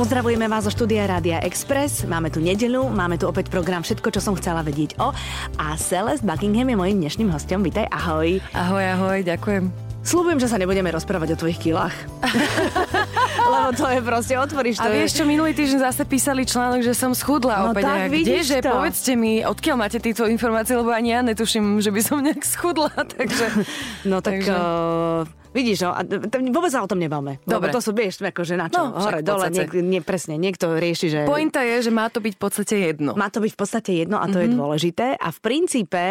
Pozdravujeme vás zo štúdia Rádia Express. Máme tu nedelu, máme tu opäť program Všetko, čo som chcela vedieť o. A Celeste Buckingham je mojím dnešným hostom. Vítaj, ahoj. Ahoj, ahoj, ďakujem. Slúbujem, že sa nebudeme rozprávať o tvojich kilách. Lebo to je proste, otvoríš to. A vieš čo, minulý týždeň zase písali článok, že som schudla No opäť. tak, Kdeže, to. povedzte mi, odkiaľ máte tieto informácie, lebo ani ja netuším, že by som nejak schudla, takže... No tak... Takže- Uh, vidíš, no, a t- t- vôbec sa o tom nebavme. Dobre. Lebo to sú, vieš, akože na čo? No, Hore, dole, niek, nie, presne, niekto rieši, že... Pointa je, že má to byť v podstate jedno. Má to byť v podstate jedno a to mm-hmm. je dôležité. A v princípe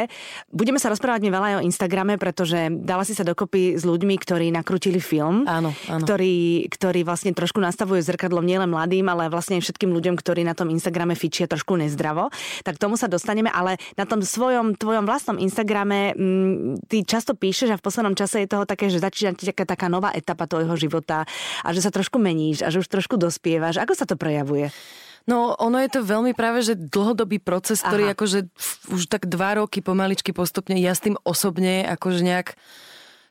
budeme sa rozprávať veľa aj o Instagrame, pretože dala si sa dokopy s ľuďmi, ktorí nakrútili film. Áno, áno. Ktorý, ktorý vlastne trošku nastavuje zrkadlo nielen mladým, ale vlastne všetkým ľuďom, ktorí na tom Instagrame fičia trošku nezdravo. Tak tomu sa dostaneme, ale na tom svojom, tvojom vlastnom Instagrame m, ty často píšeš a v poslednom čase je toho také, že začína ti taká, taká nová etapa tvojho života a že sa trošku meníš a že už trošku dospievaš. Ako sa to prejavuje? No, ono je to veľmi práve, že dlhodobý proces, ktorý Aha. akože už tak dva roky pomaličky postupne, ja s tým osobne akože nejak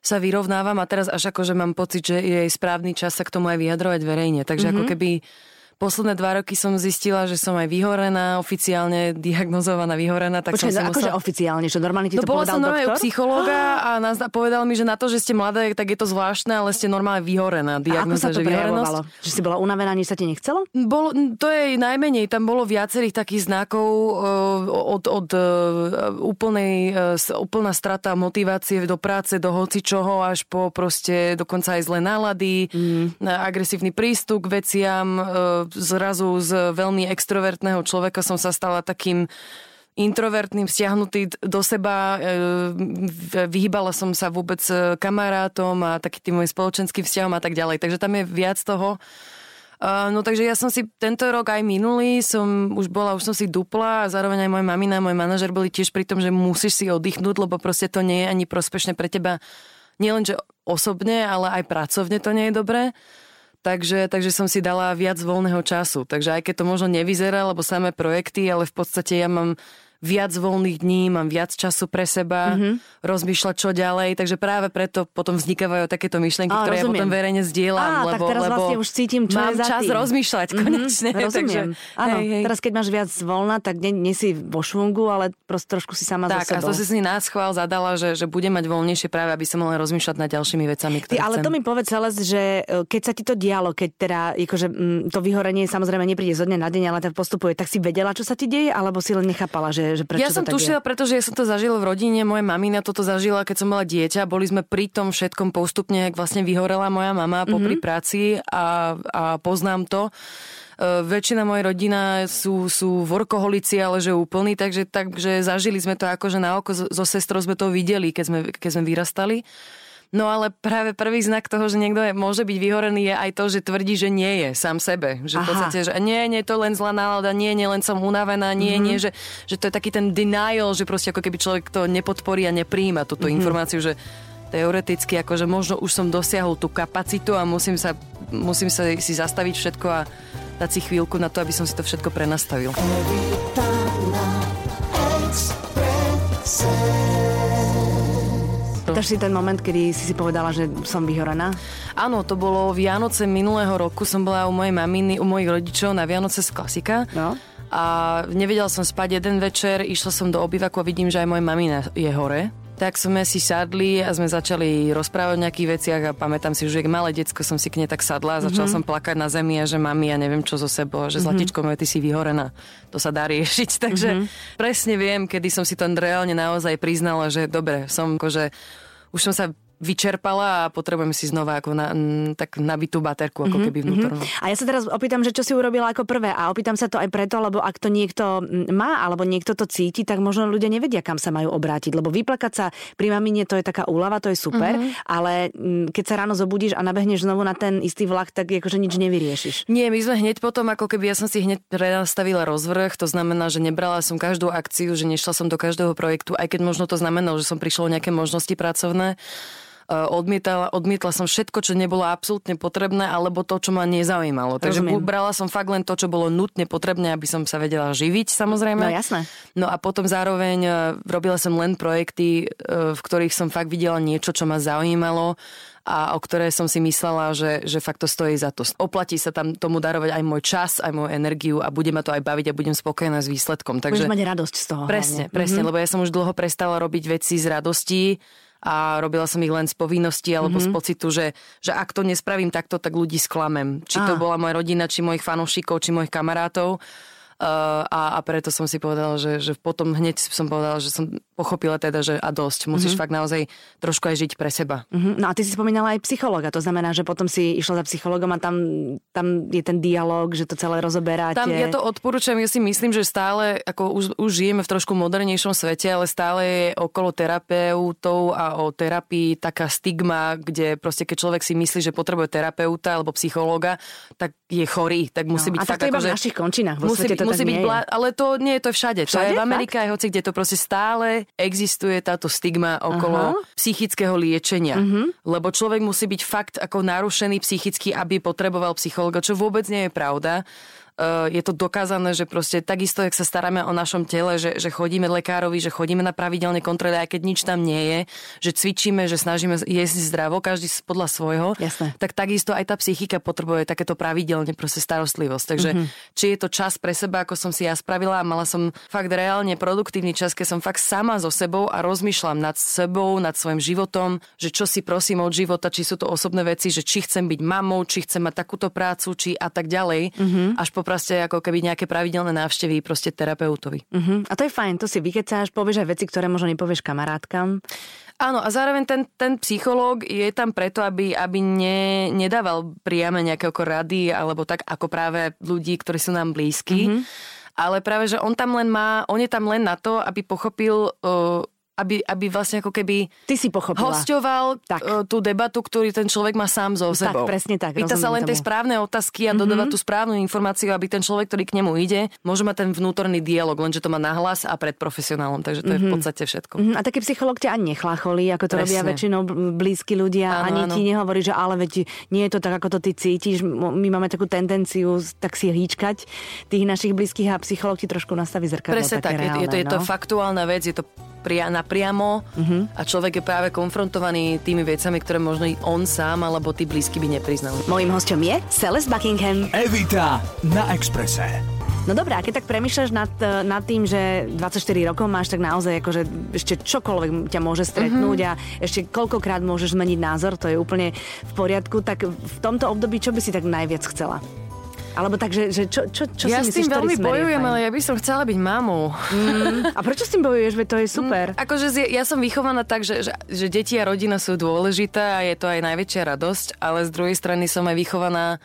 sa vyrovnávam a teraz až akože mám pocit, že je správny čas sa k tomu aj vyjadrovať verejne. Takže mm-hmm. ako keby posledné dva roky som zistila, že som aj vyhorená, oficiálne diagnozovaná vyhorená. Tak Počkaj, som si akože musela... oficiálne, že normálne ti No to bola povedal som normálne doktor? psychológa a nás povedal mi, že na to, že ste mladé, tak je to zvláštne, ale ste normálne A vyhorená. ako Diagnoza, sa to že prejavovalo? Že si bola unavená, nič sa ti nechcelo? Bolo, to je najmenej, tam bolo viacerých takých znakov eh, od, od eh, úplnej, s- úplná strata motivácie do práce, do hocičoho, až po proste dokonca aj zlé nálady, mm. agresívny prístup k veciam, zrazu z veľmi extrovertného človeka som sa stala takým introvertným, stiahnutý do seba, e, vyhýbala som sa vôbec e, kamarátom a taký tým môjim spoločenským vzťahom a tak ďalej. Takže tam je viac toho. No takže ja som si tento rok aj minulý som už bola, už som si dupla a zároveň aj moja mamina a môj manažer boli tiež pri tom, že musíš si oddychnúť, lebo proste to nie je ani prospešné pre teba nielen, že osobne, ale aj pracovne to nie je dobré. Takže, takže som si dala viac voľného času. Takže aj keď to možno nevyzerá, lebo samé projekty, ale v podstate ja mám viac voľných dní, mám viac času pre seba, mm-hmm. rozmýšľať čo ďalej, takže práve preto potom vznikávajú takéto myšlienky, Á, ktoré ja rozumiem. potom verejne zdieľam, Á, tak lebo, teraz lebo vlastne už cítim, čo mám je za čas tým. rozmýšľať konečne. Mhm, rozumiem. Takže, Áno, hej, hej. teraz keď máš viac voľna, tak nie, nie si vo švungu, ale proste trošku si sama tak, so a sebou. to si si nás chvál zadala, že, že budem mať voľnejšie práve, aby som mohla rozmýšľať nad ďalšími vecami, ktoré Ty, ale chcem. to mi povedz, Celest, že e, keď sa ti to dialo, keď teda akože, mm, to vyhorenie samozrejme nepríde zo dňa na deň, ale tak postupuje, tak si vedela, čo sa ti deje, alebo si len nechápala, že, že prečo ja to som tak tušila, je? pretože ja som to zažila v rodine, moja mamina toto zažila, keď som mala dieťa, boli sme pri tom všetkom postupne, jak vlastne vyhorela moja mama popri Mhm. práci a, a poznám to. E, väčšina mojej rodina sú, sú workoholici, ale že úplní, takže, takže zažili sme to akože na oko, so, so sestrou sme to videli, keď sme, keď sme vyrastali. No ale práve prvý znak toho, že niekto je, môže byť vyhorený, je aj to, že tvrdí, že nie je sám sebe. Že v Aha. podstate, že nie, nie, to len zlá nálada, nie, nie, len som unavená, nie, Mhm. nie, že, že to je taký ten denial, že proste ako keby človek to nepodporí a nepríjima túto Mhm. informáciu, že teoreticky, akože možno už som dosiahol tú kapacitu a musím sa, musím sa si zastaviť všetko a dať si chvíľku na to, aby som si to všetko prenastavil. Dáš si ten moment, kedy si si povedala, že som vyhorená? Áno, to bolo Vianoce minulého roku, som bola u mojej maminy, u mojich rodičov na Vianoce z klasika. No. A nevedela som spať jeden večer, išla som do obývaku a vidím, že aj moja mamina je hore. Tak sme si sadli a sme začali rozprávať o nejakých veciach a pamätám si, že jak malé decko som si k nej tak sadla a začala mm-hmm. som plakať na zemi a že mami, ja neviem čo zo sebou, že zlatičko moje, ty si vyhorená. To sa dá riešiť. Takže mm-hmm. presne viem, kedy som si to reálne naozaj priznala, že dobre, som akože už som sa vyčerpala a potrebujem si znova ako na, m, tak nabitú baterku, ako keby vnútornú. A ja sa teraz opýtam, že čo si urobila ako prvé a opýtam sa to aj preto, lebo ak to niekto má alebo niekto to cíti, tak možno ľudia nevedia, kam sa majú obrátiť, lebo vyplakať sa pri mamine to je taká úlava, to je super, ale mm, keď sa ráno zobudíš a nabehneš znovu na ten istý vlak, tak akože nič nevyriešiš. Nie, my sme hneď potom, ako keby ja som si hneď nastavila rozvrh, to znamená, že nebrala som každú akciu, že nešla som do každého projektu, aj keď možno to znamenalo, že som prišla o nejaké možnosti pracovné. Odmietala, odmietla som všetko, čo nebolo absolútne potrebné, alebo to, čo ma nezaujímalo. Takže Rozumiem. brala som fakt len to, čo bolo nutne potrebné, aby som sa vedela živiť, samozrejme. No jasné. No a potom zároveň e, robila som len projekty, e, v ktorých som fakt videla niečo, čo ma zaujímalo a o ktoré som si myslela, že, že fakt to stojí za to. Oplatí sa tam tomu darovať aj môj čas, aj moju energiu a bude ma to aj baviť a budem spokojná s výsledkom. Takže... Budeš mať radosť z toho. Presne, hlavne. presne, mm-hmm. lebo ja som už dlho prestala robiť veci z radosti a robila som ich len z povinnosti alebo mm-hmm. z pocitu, že, že ak to nespravím takto, tak ľudí sklamem. Či to Á. bola moja rodina, či mojich fanúšikov, či mojich kamarátov. Uh, a, a preto som si povedala, že, že potom hneď som povedala, že som pochopila teda, že a dosť. Musíš mm-hmm. fakt naozaj trošku aj žiť pre seba. Mhm. No a ty si spomínala aj psychologa, to znamená, že potom si išla za psychologom a tam, tam je ten dialog, že to celé rozoberáte. Tam ja to odporúčam, ja si myslím, že stále, ako už, už žijeme v trošku modernejšom svete, ale stále je okolo terapeutov a o terapii taká stigma, kde proste keď človek si myslí, že potrebuje terapeuta alebo psychológa, tak je chorý, tak musí no, byť a tak fakt to iba ako, v našich končinách, vo musí, svete to musí byť blá- ale to nie je to všade. To Všade? je v? Amerike aj hoci, kde to proste stále existuje táto stigma okolo Aha. psychického liečenia. Mhm. Lebo človek musí byť fakt ako narušený psychicky, aby potreboval psychologa, čo vôbec nie je pravda. Uh, je to dokázané, že proste takisto, jak sa staráme o našom tele, že, že chodíme lekárovi, že chodíme na pravidelné kontroly, aj keď nič tam nie je, že cvičíme, že snažíme jesť zdravo, každý podľa svojho, Jasné. tak takisto aj tá psychika potrebuje takéto pravidelne proste starostlivosť. Takže Mhm. mm-hmm. či je to čas pre seba, ako som si ja spravila mala som fakt reálne produktívny čas, keď som fakt sama so sebou a rozmýšľam nad sebou, nad svojim životom, že čo si prosím od života, či sú to osobné veci, že či chcem byť mamou, či chcem mať takúto prácu, či a tak ďalej. Mhm. Mm-hmm. Až po proste ako keby nejaké pravidelné návštevy proste terapeutovi. Uh-huh. A to je fajn, to si vykecáš, povieš aj veci, ktoré možno nepovieš kamarátkam. Áno, a zároveň ten, ten psychológ je tam preto, aby, aby ne, nedával priame nejaké ako rady, alebo tak ako práve ľudí, ktorí sú nám blízki. Mm-hmm. Ale práve, že on tam len má, on je tam len na to, aby pochopil, uh, aby, aby vlastne ako keby Ty si pochopila. hostoval Tak. uh, tú debatu, ktorý ten človek má sám so Tak, sebou. presne tak, Pýta sa len tomu. správne otázky a dodáva tú správnu informáciu, aby ten človek, ktorý k nemu ide, môže mať ten vnútorný dialog, lenže to má nahlas a pred profesionálom, takže to je v podstate všetko. Mhm, A taký psycholog ťa ani nechlácholí, ako to Presne. robia väčšinou bl- blízki ľudia. Áno, ani áno. ti nehovorí, že ale veď nie je to tak, ako to ty cítiš. My máme takú tendenciu tak si hýčkať tých našich blízkych a psycholog ti trošku nastaví zrkadlo. Presne tak, je, reálne, je, to, je to no. faktuálna vec, je to pria, napriamo uh-huh. a človek je práve konfrontovaný tými vecami, ktoré možno i on sám alebo tí blízky by nepriznali. Mojím hostom je Celeste Buckingham. Evita na Exprese. No dobré, a keď tak premyšľaš nad, nad tým, že 24 rokov máš, tak naozaj akože ešte čokoľvek ťa môže stretnúť Mhm. a ešte koľkokrát môžeš zmeniť názor, to je úplne v poriadku, tak v tomto období čo by si tak najviac chcela? Alebo tak, že, čo, čo, čo ja si s myslíš, tým ktorý veľmi bojujem, fajn? ale ja by som chcela byť mamou. A prečo s tým bojuješ, veď to je super. Akože z- ja som vychovaná tak, že, že, že deti a rodina sú dôležité a je to aj najväčšia radosť, ale z druhej strany som aj vychovaná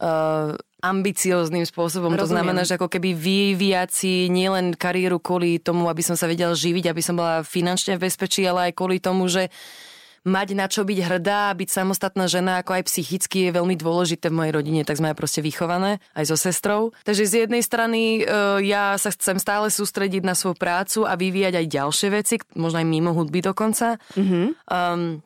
uh, ambicióznym spôsobom. To Rozumiem. znamená, že ako keby vyvíjať si nielen kariéru kvôli tomu, aby som sa vedela živiť, aby som bola finančne v bezpečí, ale aj kvôli tomu, že mať na čo byť hrdá, byť samostatná žena, ako aj psychicky je veľmi dôležité v mojej rodine, tak sme aj proste vychované, aj so sestrou. Takže z jednej strany e, ja sa chcem stále sústrediť na svoju prácu a vyvíjať aj ďalšie veci, možno aj mimo hudby dokonca. Mm-hmm. Um,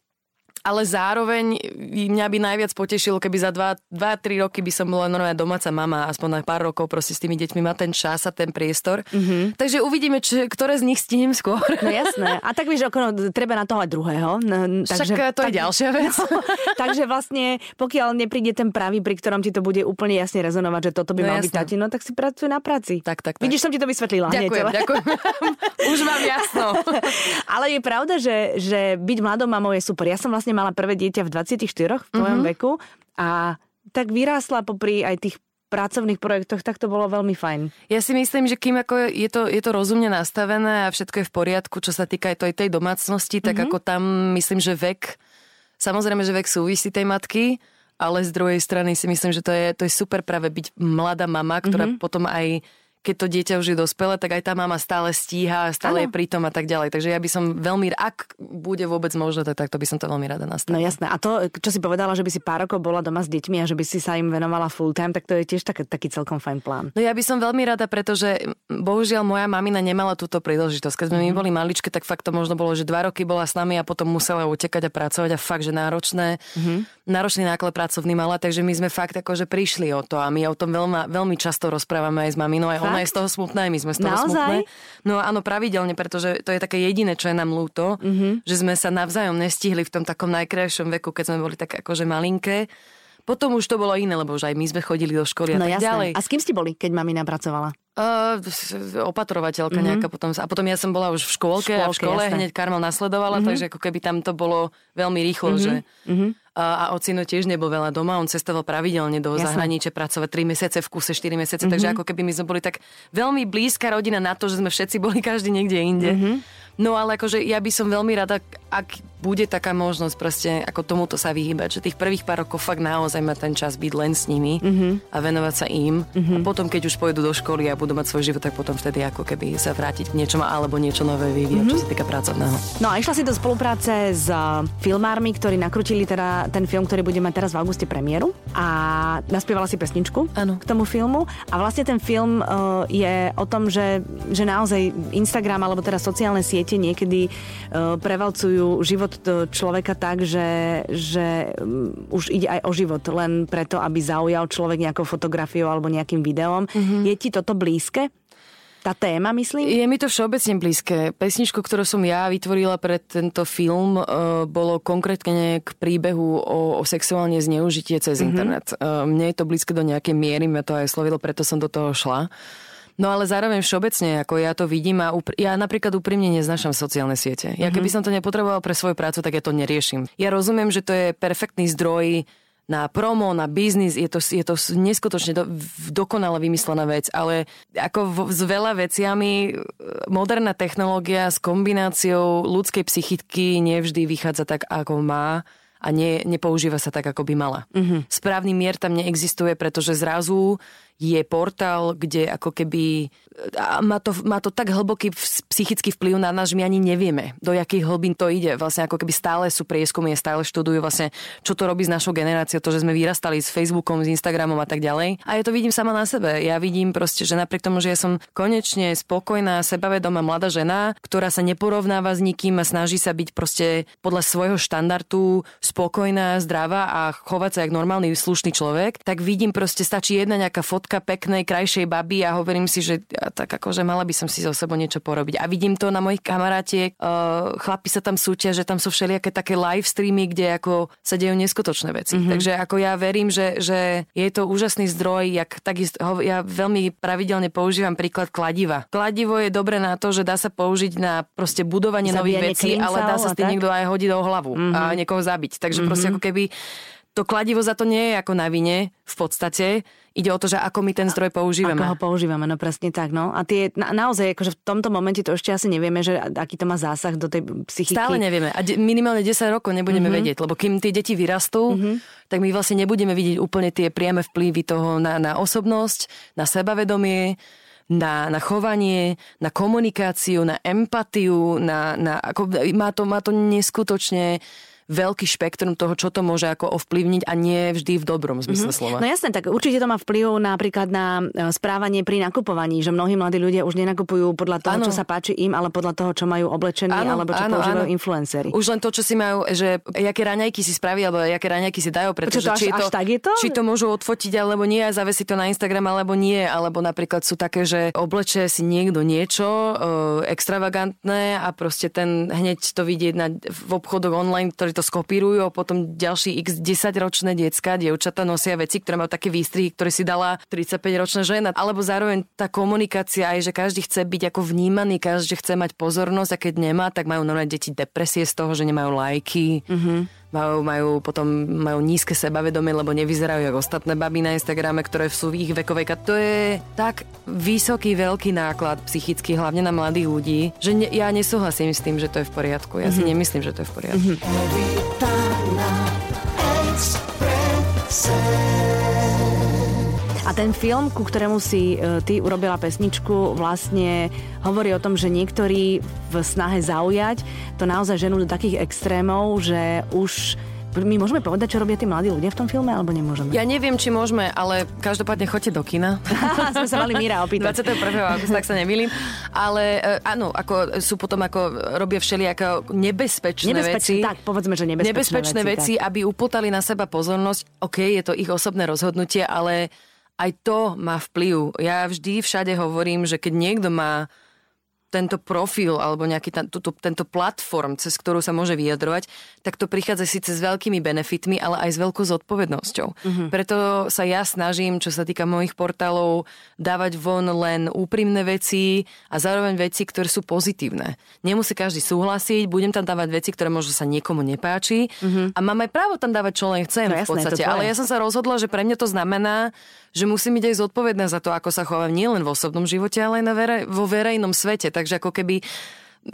ale zároveň mňa by najviac potešilo, keby za 2-3 roky by som bola normálne domáca mama, aspoň na pár rokov proste s tými deťmi má ten čas a ten priestor. Mm-hmm. Takže uvidíme, či, ktoré z nich stihnem skôr. No jasné. A tak vieš, okolo, treba na toho aj druhého. No, Však eh, to je ďalšia vec. takže vlastne, pokiaľ nepríde ten pravý, pri ktorom ti to bude úplne jasne rezonovať, že toto by No mal byť jasné. tatino, tak si pracuj na práci. Tak, tak, tak. Vidíš, som ti to vysvetlila. hneď, Ďakujem, ale- ďakujem. Už mám jasno. Ale je pravda, že, že byť mladou mamou je super. Ja som vlastne mala prvé dieťa v 24 v tvojom Mhm. veku a tak vyrástla popri aj tých pracovných projektoch, tak to bolo veľmi fajn. Ja si myslím, že kým ako je to, je to rozumne nastavené a všetko je v poriadku, čo sa týka aj tej, domácnosti, tak Mhm. ako tam myslím, že vek, samozrejme, že vek súvisí tej matky, ale z druhej strany si myslím, že to je, to je super práve byť mladá mama, ktorá Mhm. potom aj keď to dieťa už je dospelé, tak aj tá mama stále stíha, stále ano. je pritom a tak ďalej. Takže ja by som veľmi, ak bude vôbec možné, tak, to by som to veľmi rada nastavila. No jasné. A to, čo si povedala, že by si pár rokov bola doma s deťmi a že by si sa im venovala full time, tak to je tiež tak, taký celkom fajn plán. No ja by som veľmi rada, pretože bohužiaľ moja mamina nemala túto príležitosť. Keď sme mm-hmm. my boli maličké, tak fakt to možno bolo, že dva roky bola s nami a potom musela utekať a pracovať a fakt, že náročné, mm-hmm. náročný náklad pracovný mala, takže my sme fakt akože prišli o to a my o tom veľmi, veľmi často rozprávame aj s maminou, aj? Ona je z toho smutná, aj my sme z toho Naozaj? smutné. No áno, pravidelne, pretože to je také jediné, čo je nám ľúto, mm-hmm. že sme sa navzájom nestihli v tom takom najkrajšom veku, keď sme boli tak akože malinké. Potom už to bolo iné, lebo už aj my sme chodili do školy a no, tak jasné. ďalej. A s kým ste boli, keď mamina pracovala? Uh, opatrovateľka mm-hmm. nejaká potom. A potom ja som bola už v škôlke, škôlke a v škole jasné. hneď Karmel nasledovala, mm-hmm. takže ako keby tam to bolo veľmi rýchlo, mm-hmm. že... Mm-hmm. A, a ocino tiež nebol veľa doma, on cestoval pravidelne do Jasne. zahraničia pracovať 3 mesiace v kuse, 4 mesiace, mm-hmm. takže ako keby my sme boli tak veľmi blízka rodina na to, že sme všetci boli každý niekde inde. Mm-hmm. No ale akože ja by som veľmi rada, ak bude taká možnosť proste ako tomuto sa vyhýbať, že tých prvých pár rokov fakt naozaj má ten čas byť len s nimi mm-hmm. a venovať sa im mm-hmm. a potom keď už pôjdu do školy a budú mať svoj život, tak potom vtedy ako keby sa vrátiť k niečomu alebo niečo nové vyvíjať, mm-hmm. čo sa týka pracovného. No a išla si do spolupráce s filmármi, ktorí nakrutili teda ten film, ktorý bude mať teraz v auguste premiéru a naspievala si pesničku ano. k tomu filmu a vlastne ten film uh, je o tom, že, že naozaj Instagram alebo teda sociálne siete niekedy uh, prevalcujú život človeka tak, že, že um, už ide aj o život, len preto, aby zaujal človek nejakou fotografiou alebo nejakým videom. Mm-hmm. Je ti toto blízke? Tá téma, myslím? Je mi to všeobecne blízke. Pesničku, ktorú som ja vytvorila pre tento film, uh, bolo konkrétne k príbehu o, o sexuálne zneužitie cez mm-hmm. internet. Uh, mne je to blízke do nejakej miery, mňa to aj slovilo, preto som do toho šla. No ale zároveň všeobecne, ako ja to vidím a upr- ja napríklad úprimne neznašam sociálne siete. Ja keby mhm. som to nepotreboval pre svoju prácu, tak ja to neriešim. Ja rozumiem, že to je perfektný zdroj na promo, na biznis, je to, je to neskutočne do, dokonale vymyslená vec, ale ako v, s veľa veciami e, moderná technológia s kombináciou ľudskej psychiky nevždy vychádza tak, ako má a ne, nepoužíva sa tak, ako by mala. Mm-hmm. Správny mier tam neexistuje, pretože zrazu je portál, kde ako keby a má to, má to tak hlboký psychický vplyv na nás, že my ani nevieme, do jakých hlbín to ide. Vlastne ako keby stále sú prieskumy, stále študujú vlastne, čo to robí s našou generáciou, to, že sme vyrastali s Facebookom, s Instagramom a tak ďalej. A ja to vidím sama na sebe. Ja vidím proste, že napriek tomu, že ja som konečne spokojná, sebavedomá mladá žena, ktorá sa neporovnáva s nikým a snaží sa byť proste podľa svojho štandardu spokojná, zdravá a chovať sa jak normálny slušný človek, tak vidím proste stačí jedna nejaká fotka fotka peknej, krajšej baby a hovorím si, že tak akože mala by som si so sebou niečo porobiť. A vidím to na mojich kamarátiek, uh, chlapi sa tam súťaže, tam sú všelijaké také live streamy, kde ako sa dejú neskutočné veci. Mm-hmm. Takže ako ja verím, že, že je to úžasný zdroj, jak takisto, ja veľmi pravidelne používam príklad kladiva. Kladivo je dobré na to, že dá sa použiť na proste budovanie Zabijanie nových vecí, ale dá sa s tým niekto aj hodiť do hlavu mm-hmm. a niekoho zabiť. Takže mm-hmm. proste ako keby to kladivo za to nie je ako na vine v podstate. Ide o to, že ako my ten zdroj používame. Ako ho používame, no presne tak. No. A tie, na, naozaj, akože v tomto momente to ešte asi nevieme, že aký to má zásah do tej psychiky. Stále nevieme. A de, minimálne 10 rokov nebudeme mm-hmm. vedieť, lebo kým tie deti vyrastú, mm-hmm. tak my vlastne nebudeme vidieť úplne tie priame vplyvy toho na, na osobnosť, na sebavedomie, na, na chovanie, na komunikáciu, na empatiu, na, na, ako, má, to, má to neskutočne veľký spektrum toho, čo to môže ako ovplyvniť a nie vždy v dobrom zmysle mm-hmm. slova. No jasné, tak určite to má vplyv napríklad na e, správanie pri nakupovaní, že mnohí mladí ľudia už nenakupujú podľa toho, ano. čo sa páči im, ale podľa toho, čo majú oblečení ano, alebo čo ano, používajú ano. influencery. Už len to, čo si majú, že aké raňajky si spravia, alebo aké raňajky si dajú, pretože to až, či, to, až tak je to? či to môžu odfotiť alebo nie, a zavesiť to na Instagram alebo nie, alebo napríklad sú také, že obleče si niekto niečo uh, extravagantné a proste ten hneď to vidieť na, v obchodoch online, ktorí to skopírujú potom ďalší x 10 ročné diecka, dievčata nosia veci, ktoré majú také výstrihy, ktoré si dala 35 ročná žena. Alebo zároveň tá komunikácia aj, že každý chce byť ako vnímaný, každý chce mať pozornosť a keď nemá, tak majú normálne deti depresie z toho, že nemajú lajky. Mm-hmm majú, majú potom majú nízke sebavedomie, lebo nevyzerajú ako ostatné baby na Instagrame, ktoré sú v ich vekovej To je tak vysoký, veľký náklad psychicky, hlavne na mladých ľudí, že ne, ja nesúhlasím s tým, že to je v poriadku. Ja mm-hmm. si mhm. nemyslím, že to je v poriadku. Mm-hmm. A ten film, ku ktorému si e, ty urobila pesničku, vlastne hovorí o tom, že niektorí v snahe zaujať to naozaj ženú do takých extrémov, že už my môžeme povedať, čo robia tí mladí ľudia v tom filme, alebo nemôžeme? Ja neviem, či môžeme, ale každopádne choďte do kina. Sme sa mali Míra opýtať. 21. augusta, tak sa nemýlim. Ale e, áno, ako sú potom ako robia ako nebezpečné, nebezpečné veci. Tak, povedzme, že nebezpečné, nebezpečné veci, veci aby upotali na seba pozornosť. OK, je to ich osobné rozhodnutie, ale aj to má vplyv. Ja vždy všade hovorím, že keď niekto má tento profil alebo nejaký ta, tuto, tento platform, cez ktorú sa môže vyjadrovať, tak to prichádza síce s veľkými benefitmi, ale aj s veľkou zodpovednosťou. Mm-hmm. Preto sa ja snažím, čo sa týka mojich portálov, dávať von len úprimné veci a zároveň veci, ktoré sú pozitívne. Nemusí každý súhlasiť, budem tam dávať veci, ktoré možno sa niekomu nepáči mm-hmm. a mám aj právo tam dávať, čo len chcem no, v podstate. Jasné, ale ja som sa rozhodla, že pre mňa to znamená, že musím byť aj zodpovedná za to, ako sa chovám nielen v osobnom živote, ale aj na verej, vo verejnom svete. Takže ako keby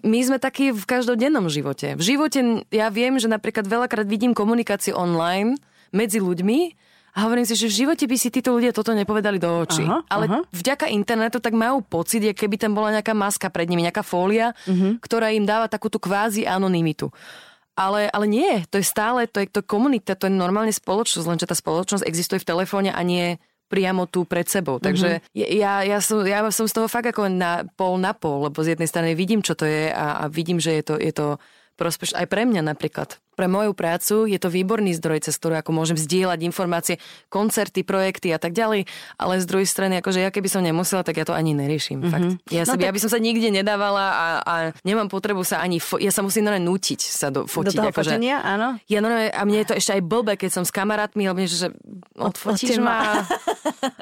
my sme takí v každodennom živote. V živote ja viem, že napríklad veľakrát vidím komunikáciu online medzi ľuďmi a hovorím si, že v živote by si títo ľudia toto nepovedali do očí. Aha, Ale aha. vďaka internetu tak majú pocit, keby tam bola nejaká maska pred nimi, nejaká fólia, uh-huh. ktorá im dáva takúto kvázi anonymitu. Ale, ale nie, to je stále, to je to komunita, to je normálne spoločnosť, lenže tá spoločnosť existuje v telefóne a nie priamo tu pred sebou. Takže mm-hmm. ja, ja, som, ja som z toho fakt ako na pol na pol, lebo z jednej strany vidím, čo to je a, a vidím, že je to, je to prospeš aj pre mňa napríklad pre moju prácu je to výborný zdroj, cez ktorý ako môžem zdieľať informácie, koncerty, projekty a tak ďalej, ale z druhej strany, akože ja keby som nemusela, tak ja to ani neriešim. Mm-hmm. Fakt. Ja, no, tak... ja by som sa nikde nedávala a, a nemám potrebu sa ani, fo- ja sa musím normálne nútiť sa do, fotiť. Do toho akože, fotenia, áno? Ja normálne, a mne je to ešte aj blbé, keď som s kamarátmi, alebo že odfotíš ma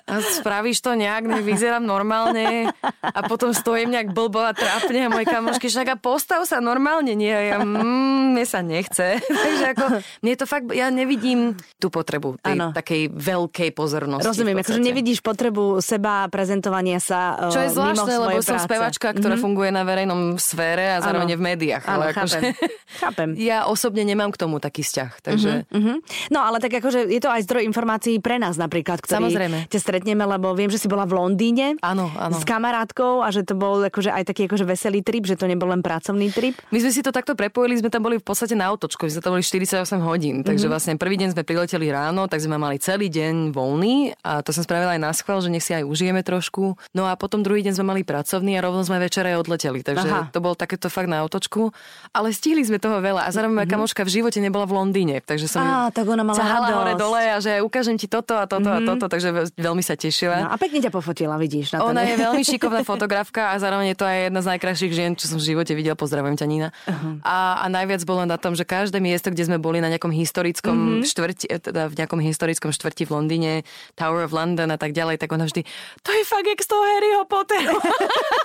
a spravíš to nejak, vyzerám normálne a potom stojím nejak blbo a trápne a moje kamošky, však a postav sa normálne, nie, ja, mm, mne sa nechce. Takže ako, mne to fakt, ja nevidím tú potrebu tej ano. takej veľkej pozornosti. Rozumiem, akože nevidíš potrebu seba prezentovania sa Čo je zvláštne, lebo som spevačka, ktorá mm-hmm. funguje na verejnom sfére a zároveň v médiách. Ano, ale chápem. Akože, chápem. Ja osobne nemám k tomu taký vzťah. Takže... Mm-hmm. No ale tak akože je to aj zdroj informácií pre nás napríklad, ktorý Samozrejme. ťa stretneme, lebo viem, že si bola v Londýne áno, áno. s kamarátkou a že to bol akože aj taký akože veselý trip, že to nebol len pracovný trip. My sme si to takto prepojili, sme tam boli v podstate na autočku, sme to boli 48 hodín. Mm-hmm. Takže vlastne prvý deň sme prileteli ráno, tak sme mali celý deň voľný a to som spravila aj na schvál, že nech si aj užijeme trošku. No a potom druhý deň sme mali pracovný a rovno sme večer aj odleteli. Takže Aha. to bol takéto fakt na autočku. Ale stihli sme toho veľa a zároveň mm-hmm. kamoška v živote nebola v Londýne. Takže som Á, tak ona mala hore dole a že ukážem ti toto a toto mm-hmm. a toto, takže veľmi sa tešila. No a pekne ťa pofotila, vidíš. Na ona je veľmi šikovná fotografka a zároveň je to aj jedna z najkrajších žien, čo som v živote videla. Pozdravujem ťa, Nina. Uh-huh. A, a najviac bolo na tom, že každé miesto, kde sme boli na nejakom historickom mm-hmm. štvrti, e, teda v nejakom historickom štvrti v Londýne, Tower of London a tak ďalej, tak ona vždy, to je fakt jak z toho Harryho Potteru.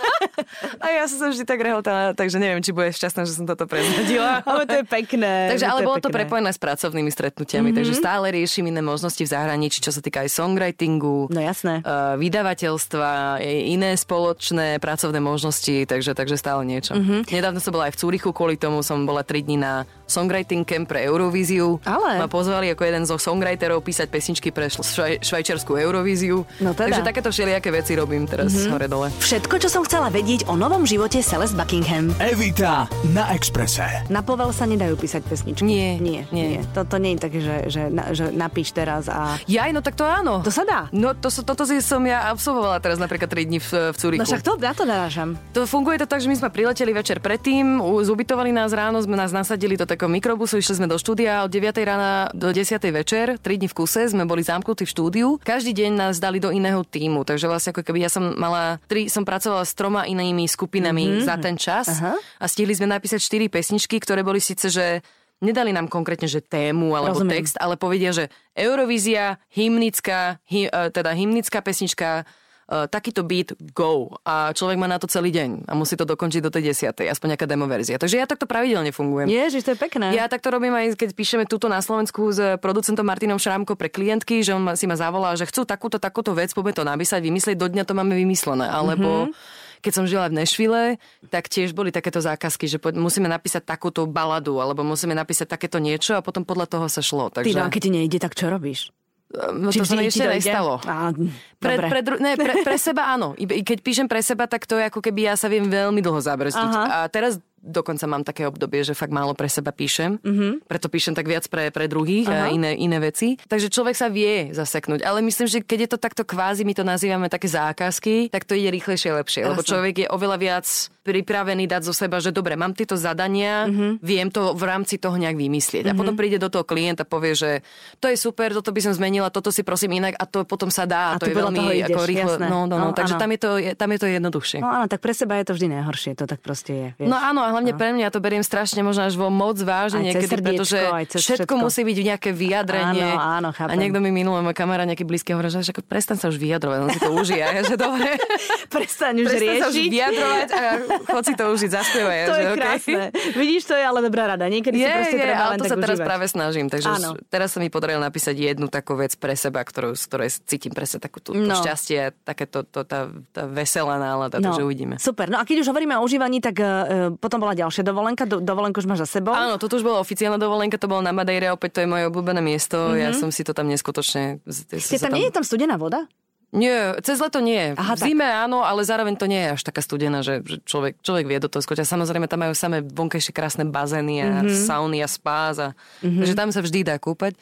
a ja som sa vždy tak rehotala, takže neviem, či bude šťastná, že som toto prezradila. ale to je pekné. takže ale to bolo pekné. to prepojené s pracovnými stretnutiami, mm-hmm. takže stále riešim iné možnosti v zahraničí, čo sa týka aj songwritingu, no jasné. Uh, vydavateľstva, iné spoločné pracovné možnosti, takže, takže stále niečo. Mm-hmm. Nedávno som bola aj v Cúrichu, kvôli tomu som bola 3 dní na songwriting camp pre Eurovíziu. Ale. Ma pozvali ako jeden zo songwriterov písať pesničky pre švaj, švajčiarskú Eurovíziu. No teda. Takže takéto všelijaké veci robím teraz mm-hmm. hore dole. Všetko, čo som chcela vedieť o novom živote Celeste Buckingham. Evita na Exprese. Na povel sa nedajú písať pesničky. Nie. Nie. nie. nie. To, to nie je také, že, že, na, že napíš teraz a... Jaj, no tak to áno. To sa dá. No to, toto som ja absolvovala teraz napríklad 3 dní v, v Cúriku. No však to, ja to narážam. To funguje to tak, že my sme prileteli večer predtým, zubytovali nás ráno, sme nás nasadili do takého mikrobusu, išli sme do štúdia od 9 rána do 10 večer, 3 dní v kuse, sme boli zamknutí v štúdiu. Každý deň nás dali do iného týmu, takže vlastne ako keby ja som mala, tri, som pracovala s troma inými skupinami mm-hmm. za ten čas Aha. a stihli sme napísať 4 pesničky, ktoré boli síce, že nedali nám konkrétne, že tému alebo Rozumiem. text, ale povedia, že Eurovízia, hymnická, hy, e, teda hymnická pesnička, takýto beat, go. A človek má na to celý deň a musí to dokončiť do tej desiatej, aspoň nejaká demo verzia. Takže ja takto pravidelne fungujem. Ježiš, to je pekné. Ja takto robím aj, keď píšeme túto na Slovensku s producentom Martinom Šrámko pre klientky, že on si ma zavolá, že chcú takúto, takúto vec, poďme to napísať, vymyslieť, do dňa to máme vymyslené. Alebo mm-hmm keď som žila v Nešvile, tak tiež boli takéto zákazky, že musíme napísať takúto baladu, alebo musíme napísať takéto niečo a potom podľa toho sa šlo. Takže... Ty, no, keď ti nejde, tak čo robíš? No, to sa mi ešte nestalo. Á, Pre, dobre. pre, ne, pre, pre seba áno. I keď píšem pre seba, tak to je ako keby ja sa viem veľmi dlho zabrzdiť. Aha. A teraz dokonca mám také obdobie, že fakt málo pre seba píšem. Mm-hmm. Preto píšem tak viac pre, pre druhých Aha. a iné, iné veci. Takže človek sa vie zaseknúť. Ale myslím, že keď je to takto kvázi, my to nazývame také zákazky, tak to ide rýchlejšie a lepšie. Lebo Jasné. človek je oveľa viac pripravený dať zo seba, že dobre, mám tieto zadania, mm-hmm. viem to v rámci toho nejak vymyslieť. Mm-hmm. A potom príde do toho klient a povie, že to je super, toto by som zmenila, toto si prosím inak a to potom sa dá. A to je veľmi ideš, ako rýchlo. jasné. No, no, no, No, takže áno. tam je, to, tam je to jednoduchšie. No áno, tak pre seba je to vždy najhoršie, to tak proste je. Vieš. No áno, a hlavne pre mňa to beriem strašne možno až vo moc vážne niekedy, srdiečko, pretože všetko, všetko. musí byť nejaké vyjadrenie. Áno, áno, a niekto mi minulé, môj kamarát nejaký blízky hovorí, že však prestan sa už vyjadrovať, on si to užije. Že dobre, Prestaň už prestan sa už riešiť. vyjadrovať a chod si to užiť, zaspievaj. To že je okej. krásne. Vidíš, to je ale dobrá rada. Niekedy si Je, proste je, treba ale to sa teraz užívať. práve snažím. Takže Áno. teraz sa mi podarilo napísať jednu takú vec pre seba, ktorú, z ktorej cítim presne takú tú, no. Šťastie, také to, to, tá, tá veselá nálada, no. takže uvidíme. Super. No a keď už hovoríme o užívaní, tak uh, potom bola ďalšia dovolenka. Do, dovolenku už máš za sebou. Áno, toto už bola oficiálna dovolenka, to bolo na Madeire, opäť to je moje obľúbené miesto, mm-hmm. Mhm. ja som si to tam neskutočne... Ste tam, nie je tam studená voda? Nie, cez leto nie. Aha, v zime áno, ale zároveň to nie je až taká studená, že, že človek, človek vie do toho skočiť. Samozrejme, tam majú samé vonkajšie krásne bazény a mm-hmm. sauny a spás. A, mm-hmm. Takže tam sa vždy dá kúpať.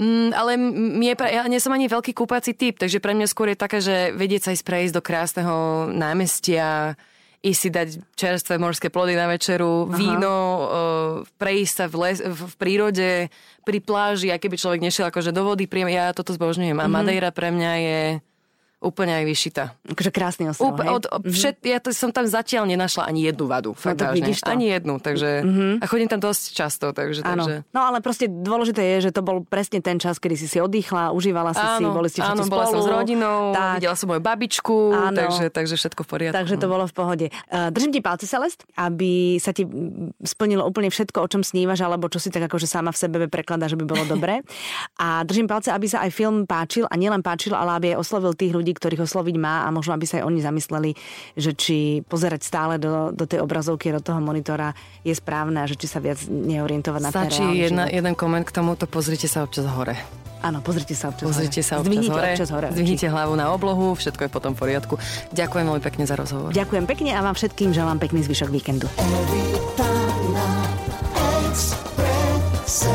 Mm, ale mne, ja nie som ani veľký kúpací typ, takže pre mňa skôr je také, že vedieť sa ísť prejsť do krásneho námestia, ísť si dať čerstvé morské plody na večeru, Aha. víno, uh, prejsť sa v, les, v, prírode, pri pláži, a keby človek nešiel akože do vody, príjem, ja toto zbožňujem. A Madeira pre mňa je úplne aj vyšita. Akože krásny ostrov, Úpl- od, od, všet, ja to som tam zatiaľ nenašla ani jednu vadu. Fakt tak vážne. vidíš to. Ani jednu, takže... A chodím tam dosť často, takže... Áno. takže... No ale proste dôležité je, že to bol presne ten čas, kedy si si oddychla, užívala si si, boli ste všetci áno, spolu. bola som s rodinou, tak, videla som moju babičku, Áno. takže, takže všetko v poriadku. takže to bolo v pohode. Uh, držím ti palce, Celest, aby sa ti splnilo úplne všetko, o čom snívaš, alebo čo si tak akože sama v sebe prekladá, že by bolo dobré. A držím palce, aby sa aj film páčil, a nielen páčil, ale aby aj oslovil tých ľudí, ľudí, ktorých osloviť má a možno, aby sa aj oni zamysleli, že či pozerať stále do, do tej obrazovky, do toho monitora je správne a že či sa viac neorientovať na ten Stačí jedna, život. jeden koment k tomuto, pozrite sa občas hore. Áno, pozrite sa občas pozrite hore. Sa občas hore. občas hore. Zdvihnite hlavu na oblohu, všetko je potom v poriadku. Ďakujem veľmi pekne za rozhovor. Ďakujem pekne a vám všetkým želám pekný zvyšok víkendu. Every time I express